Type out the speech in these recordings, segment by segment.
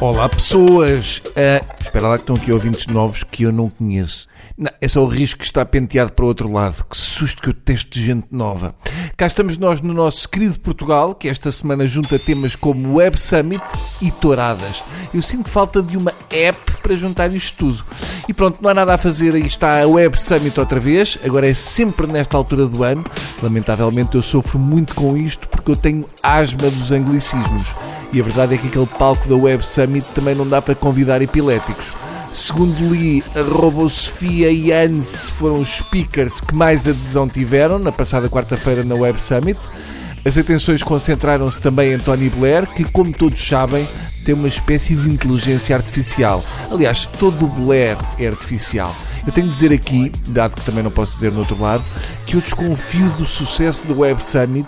Olá pessoas! Uh, espera lá que estão aqui ouvintes novos que eu não conheço. Não, é só o risco que está penteado para o outro lado. Que susto que eu testo de gente nova. Cá estamos nós no nosso querido Portugal, que esta semana junta temas como Web Summit e touradas. Eu sinto falta de uma app para juntar isto tudo. E pronto, não há nada a fazer, aí está a Web Summit outra vez, agora é sempre nesta altura do ano. Lamentavelmente eu sofro muito com isto porque eu tenho asma dos anglicismos. E a verdade é que aquele palco da Web Summit também não dá para convidar epiléticos. Segundo li, a Robosofia e a ANSE foram os speakers que mais adesão tiveram na passada quarta-feira na Web Summit. As atenções concentraram-se também em Tony Blair, que, como todos sabem, tem uma espécie de inteligência artificial. Aliás, todo o Blair é artificial. Eu tenho de dizer aqui, dado que também não posso dizer no outro lado, que eu desconfio do sucesso do Web Summit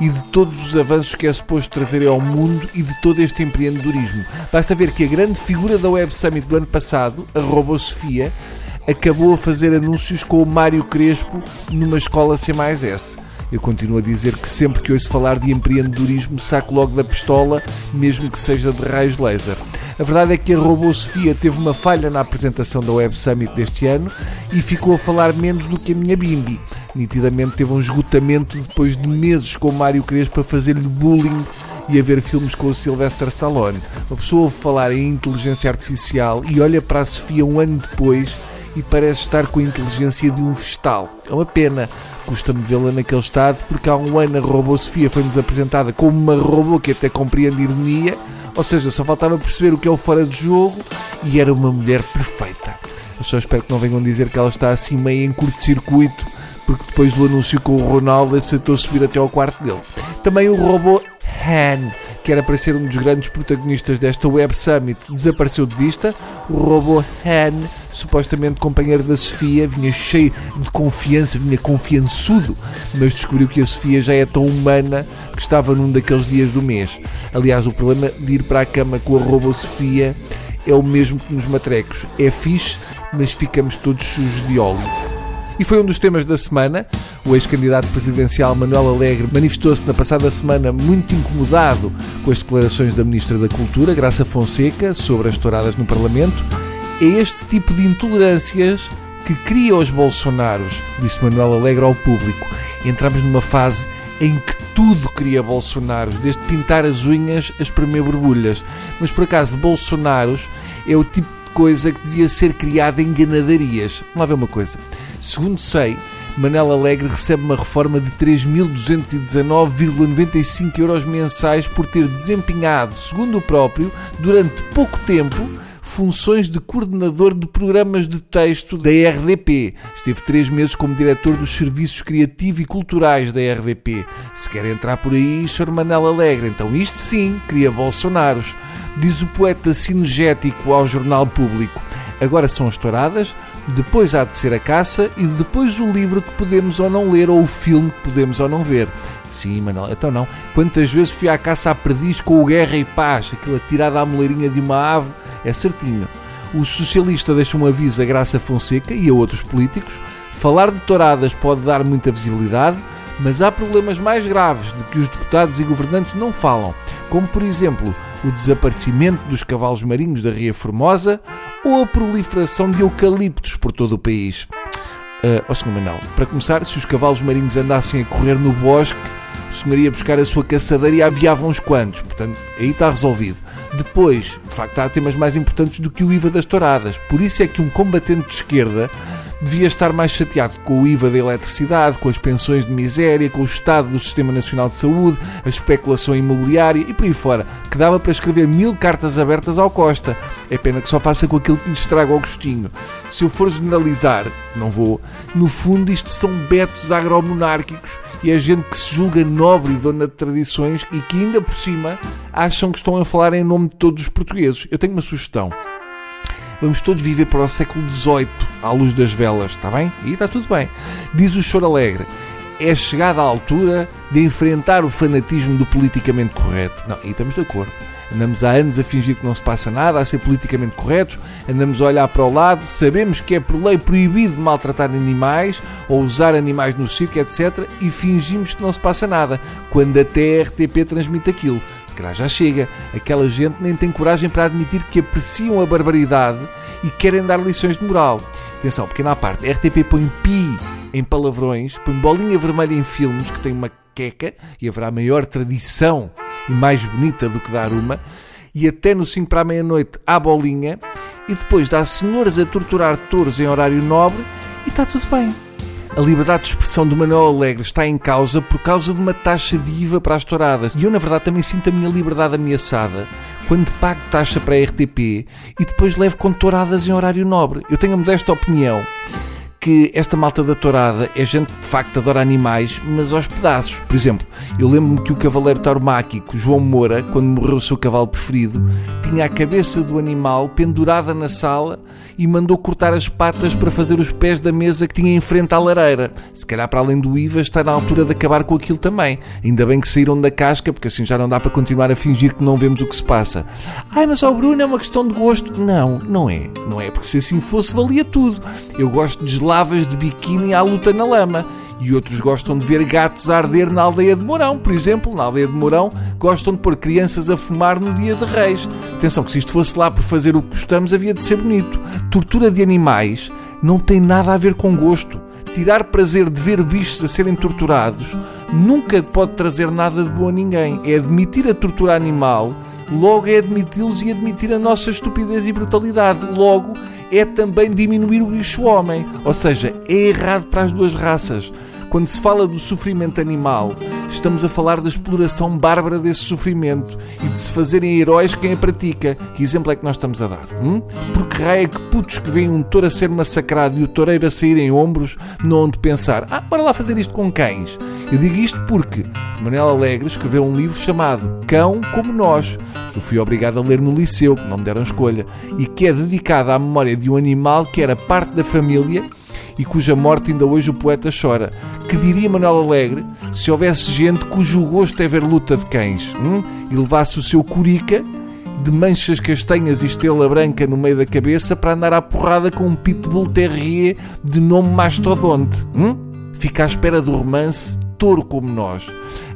e de todos os avanços que é suposto trazer ao mundo e de todo este empreendedorismo. Basta ver que a grande figura da Web Summit do ano passado, a Robosofia, acabou a fazer anúncios com o Mário Crespo numa escola C+S. Eu continuo a dizer que sempre que ouço falar de empreendedorismo saco logo da pistola, mesmo que seja de raios laser. A verdade é que a Robô Sofia teve uma falha na apresentação da Web Summit deste ano e ficou a falar menos do que a minha Bimbi. Nitidamente teve um esgotamento depois de meses com o Mário Crespo a fazer-lhe bullying e a ver filmes com o Sylvester Stallone. Uma pessoa ouve falar em inteligência artificial e olha para a Sofia um ano depois e parece estar com a inteligência de um vestal. É uma pena. Custa-me vê-la naquele estado porque há um ano a robô Sofia foi-nos apresentada como uma robô que até compreende ironia ou seja, só faltava perceber o que é o fora de jogo e era uma mulher perfeita. Eu só espero que não venham dizer que ela está assim meio em curto-circuito, porque depois do anúncio com o Ronaldo aceitou subir até ao quarto dele. Também o robô Han, que era para ser um dos grandes protagonistas desta Web Summit, desapareceu de vista. O robô Han, supostamente companheiro da Sofia, vinha cheio de confiança, vinha confiançudo, mas descobriu que a Sofia já é tão humana que estava num daqueles dias do mês. Aliás, o problema de ir para a cama com a robô Sofia é o mesmo que nos matrecos. É fixe, mas ficamos todos sujos de óleo. E foi um dos temas da semana. O ex-candidato presidencial Manuel Alegre manifestou-se na passada semana muito incomodado com as declarações da Ministra da Cultura, Graça Fonseca, sobre as touradas no Parlamento. É este tipo de intolerâncias que cria os Bolsonaros, disse Manuel Alegre ao público. Entramos numa fase em que tudo cria Bolsonaros, desde pintar as unhas a espremer borbulhas. Mas por acaso, Bolsonaros é o tipo de coisa que devia ser criada em ganadarias. Vamos lá ver uma coisa. Segundo sei, Manela Alegre recebe uma reforma de 3.219,95 euros mensais por ter desempenhado, segundo o próprio, durante pouco tempo, funções de coordenador de programas de texto da RDP. Esteve três meses como diretor dos serviços criativos e culturais da RDP. Se quer entrar por aí, Sr. Manel Alegre, então isto sim cria Bolsonaros. Diz o poeta cinegético ao jornal público. Agora são as touradas, depois há de ser a caça e depois o livro que podemos ou não ler ou o filme que podemos ou não ver. Sim, Manel, então não. Quantas vezes fui à caça a perdiz com o Guerra e Paz, aquela tirada à moleirinha de uma ave é certinho. O socialista deixa um aviso a Graça Fonseca e a outros políticos. Falar de touradas pode dar muita visibilidade, mas há problemas mais graves de que os deputados e governantes não falam, como por exemplo o desaparecimento dos cavalos marinhos da Ria Formosa ou a proliferação de eucaliptos por todo o país. Uh, oh, Sr. Manuel, para começar, se os cavalos marinhos andassem a correr no bosque, o senhor ia buscar a sua caçadeira e aviava uns quantos. Portanto, aí está resolvido. Depois, de facto, há temas mais importantes do que o IVA das touradas. Por isso é que um combatente de esquerda devia estar mais chateado com o IVA da eletricidade, com as pensões de miséria, com o estado do Sistema Nacional de Saúde, a especulação imobiliária e por aí fora, que dava para escrever mil cartas abertas ao Costa. É pena que só faça com aquilo que lhe estraga o gostinho. Se eu for generalizar, não vou, no fundo isto são betos agromonárquicos e é gente que se julga nobre e dona de tradições e que ainda por cima acham que estão a falar em nome de todos os portugueses. Eu tenho uma sugestão. Vamos todos viver para o século XVIII, à luz das velas, está bem? E está tudo bem. Diz o Choro Alegre, é chegada a altura de enfrentar o fanatismo do politicamente correto. Não, e estamos de acordo. Andamos há anos a fingir que não se passa nada, a ser politicamente corretos, andamos a olhar para o lado, sabemos que é por lei proibido maltratar animais ou usar animais no circo, etc. e fingimos que não se passa nada, quando até a RTP transmite aquilo já chega. Aquela gente nem tem coragem para admitir que apreciam a barbaridade e querem dar lições de moral. Atenção, pequena parte, a RTP põe pi em palavrões, põe bolinha vermelha em filmes, que tem uma queca, e haverá maior tradição e mais bonita do que dar uma, e até no 5 para a meia-noite há bolinha, e depois dá senhoras a torturar touros em horário nobre, e está tudo bem. A liberdade de expressão do Manuel Alegre está em causa por causa de uma taxa de IVA para as touradas. E eu, na verdade, também sinto a minha liberdade ameaçada quando pago taxa para a RTP e depois levo com touradas em horário nobre. Eu tenho a modesta opinião que esta malta da tourada é gente que de facto adora animais, mas aos pedaços. Por exemplo, eu lembro-me que o cavaleiro tauromáquico João Moura, quando morreu o seu cavalo preferido, tinha a cabeça do animal pendurada na sala e mandou cortar as patas para fazer os pés da mesa que tinha em frente à lareira. Se calhar, para além do IVA, está na altura de acabar com aquilo também. Ainda bem que saíram da casca, porque assim já não dá para continuar a fingir que não vemos o que se passa. Ai, mas ao Bruno é uma questão de gosto. Não, não é. Não é, porque se assim fosse, valia tudo. Eu gosto de lavas de biquíni à luta na lama. E outros gostam de ver gatos a arder na aldeia de Mourão. Por exemplo, na aldeia de Mourão, gostam de pôr crianças a fumar no dia de reis. Atenção que se isto fosse lá por fazer o que gostamos, havia de ser bonito. Tortura de animais não tem nada a ver com gosto. Tirar prazer de ver bichos a serem torturados nunca pode trazer nada de bom a ninguém. É admitir a tortura animal, logo é admiti-los e admitir a nossa estupidez e brutalidade. Logo é também diminuir o bicho-homem. Ou seja, é errado para as duas raças. Quando se fala do sofrimento animal, estamos a falar da exploração bárbara desse sofrimento e de se fazerem heróis quem a pratica. Que exemplo é que nós estamos a dar? Hum? Porque raia que putos que veem um touro a ser massacrado e o toureiro a sair em ombros não de pensar ah, bora lá fazer isto com cães. Eu digo isto porque Manuel Alegre escreveu um livro chamado Cão como Nós, que eu fui obrigado a ler no liceu, que não me deram escolha, e que é dedicado à memória de um animal que era parte da família e cuja morte ainda hoje o poeta chora. Que diria Manuel Alegre se houvesse gente cujo gosto é ver luta de cães hum? e levasse o seu curica de manchas castanhas e estrela branca no meio da cabeça para andar à porrada com um pitbull terrier de nome mastodonte? Hum? Fica à espera do romance Touro como nós.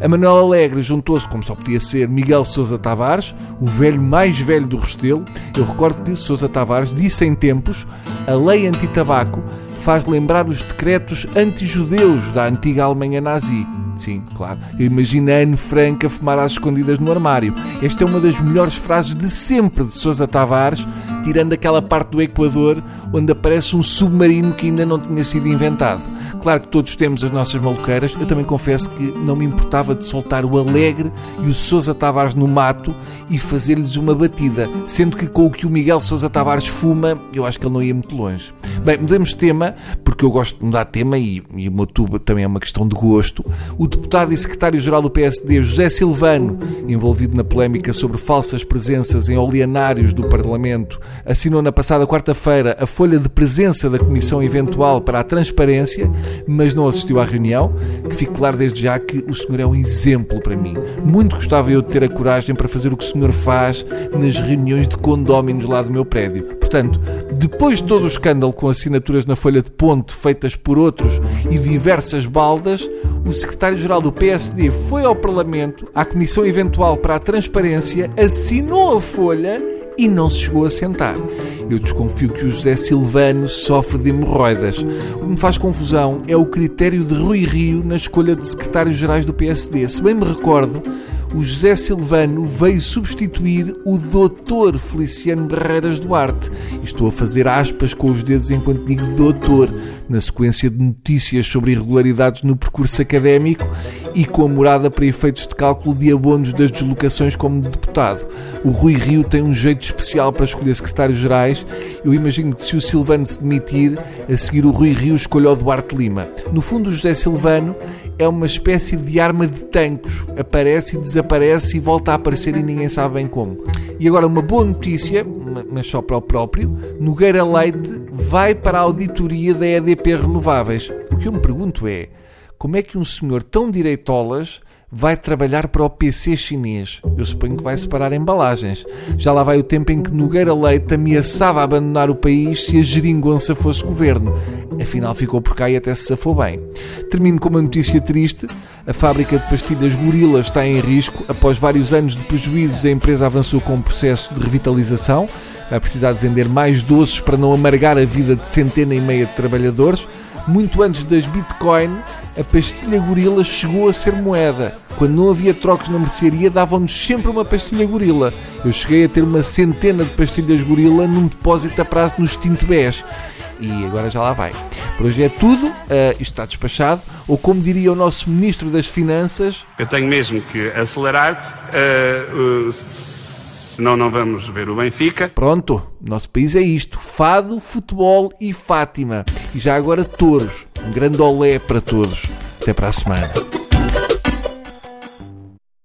A Manuel Alegre juntou-se, como só podia ser, Miguel Sousa Tavares, o velho mais velho do Restelo. Eu recordo que Sousa Tavares disse em tempos a lei anti-tabaco faz lembrar os decretos anti-judeus da antiga Alemanha nazi. Sim, claro. Eu imagino a Anne Frank a fumar às escondidas no armário. Esta é uma das melhores frases de sempre de Sousa Tavares, tirando aquela parte do Equador onde aparece um submarino que ainda não tinha sido inventado. Claro que todos temos as nossas maluqueiras. Eu também confesso que não me importava de soltar o Alegre e o Sousa Tavares no mato e fazer-lhes uma batida. Sendo que com o que o Miguel Sousa Tavares fuma, eu acho que ele não ia muito longe. Bem, mudemos de tema, porque eu gosto de mudar de tema e, e o meu tubo também é uma questão de gosto. O deputado e secretário-geral do PSD, José Silvano, envolvido na polémica sobre falsas presenças em oleanários do Parlamento, assinou na passada quarta-feira a folha de presença da Comissão Eventual para a Transparência, mas não assistiu à reunião. Que fique claro desde já que o senhor é um exemplo para mim. Muito gostava eu de ter a coragem para fazer o que o senhor faz nas reuniões de condóminos lá do meu prédio. Portanto, depois de todo o escândalo com assinaturas na folha de ponto feitas por outros e diversas baldas, o secretário-geral do PSD foi ao Parlamento, à Comissão Eventual para a Transparência, assinou a folha e não se chegou a sentar. Eu desconfio que o José Silvano sofre de hemorroidas. O que me faz confusão é o critério de Rui Rio na escolha de secretários-gerais do PSD. Se bem me recordo, o José Silvano veio substituir o doutor Feliciano Barreiras Duarte. Estou a fazer aspas com os dedos enquanto digo doutor, na sequência de notícias sobre irregularidades no percurso académico e com a morada para efeitos de cálculo de abonos das deslocações como deputado. O Rui Rio tem um jeito especial para escolher secretários-gerais. Eu imagino que se o Silvano se demitir, a seguir o Rui Rio escolhe o Duarte Lima. No fundo, o José Silvano é uma espécie de arma de tancos. Aparece e desaparece e volta a aparecer e ninguém sabe bem como. E agora uma boa notícia, mas só para o próprio, Nogueira Leite vai para a auditoria da EDP Renováveis. O que eu me pergunto é, como é que um senhor tão direitolas vai trabalhar para o PC chinês. Eu suponho que vai separar embalagens. Já lá vai o tempo em que Nogueira Leite ameaçava abandonar o país se a geringonça fosse governo. Afinal, ficou por cá e até se safou bem. Termino com uma notícia triste. A fábrica de pastilhas Gorila está em risco. Após vários anos de prejuízos, a empresa avançou com um processo de revitalização. Vai precisar de vender mais doces para não amargar a vida de centena e meia de trabalhadores. Muito antes das Bitcoin, a pastilha gorila chegou a ser moeda. Quando não havia trocos na mercearia, davam-nos sempre uma pastilha gorila. Eu cheguei a ter uma centena de pastilhas gorila num depósito a prazo no extinto BES. E agora já lá vai. Por hoje é tudo, uh, isto está despachado, ou como diria o nosso Ministro das Finanças... Eu tenho mesmo que acelerar... Uh, uh, senão não vamos ver o Benfica. Pronto, nosso país é isto: fado, futebol e Fátima. E já agora touros. Um grande olé para todos. Até para a semana.